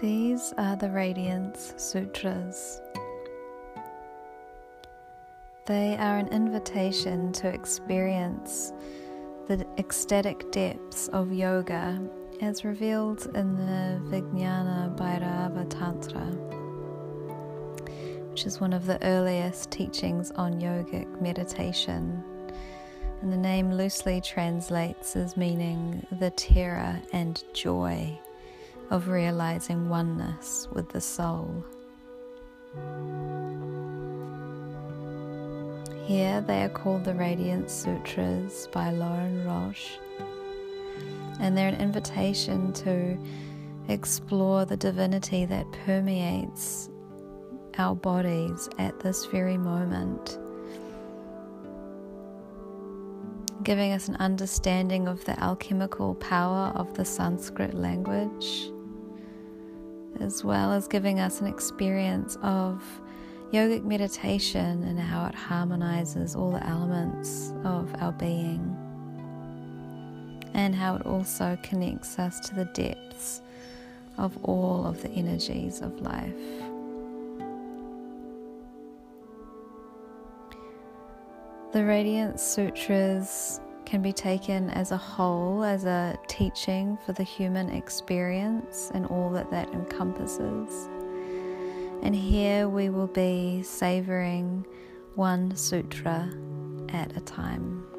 These are the Radiance Sutras. They are an invitation to experience the ecstatic depths of yoga as revealed in the Vijnana Bhairava Tantra, which is one of the earliest teachings on yogic meditation. And the name loosely translates as meaning the terror and joy of realizing oneness with the soul. Here they are called the Radiance Sutras by Lorin Roche, and they're an invitation to explore the divinity that permeates our bodies at this very moment, giving us an understanding of the alchemical power of the Sanskrit language, as well as giving us an experience of yogic meditation and how it harmonizes all the elements of our being, and how it also connects us to the depths of all of the energies of life. The Radiance Sutras can be taken as a whole, as a teaching for the human experience and all that that encompasses. And here we will be savoring one sutra at a time.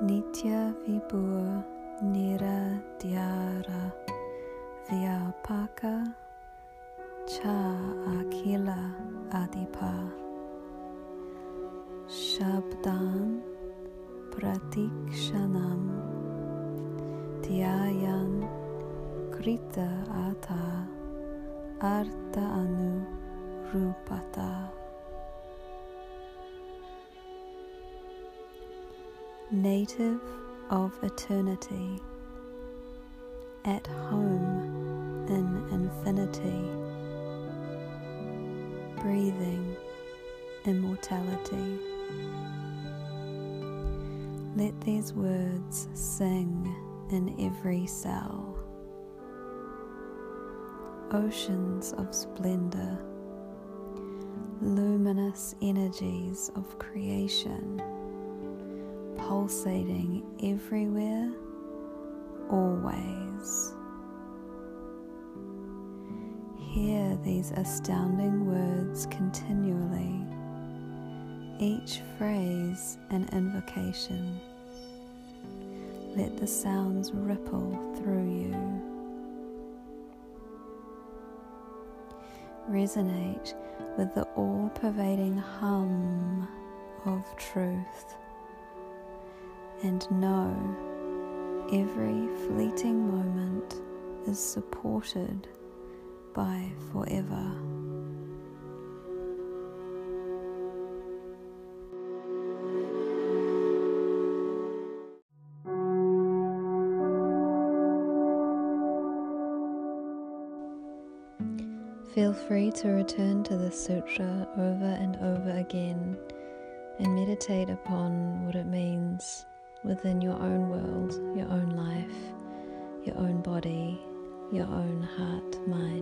Nitya Vibhur Nira Dhyara Vyapaka Cha Akila Adipa Shabdan Pratikshanam Dhyayan Krita Ata Arta Anu Rupata Native of eternity, at home in infinity breathing immortality. Let these words sing in every cell. Oceans of splendor, luminous energies of creation, pulsating everywhere, always. Hear these astounding words continually, each phrase an invocation. Let the sounds ripple through you. Resonate with the all pervading hum of truth and know every fleeting moment is supported by forever. Feel free to return to the sutra over and over again and meditate upon what it means within your own world, your own life, your own body, your own heart mind.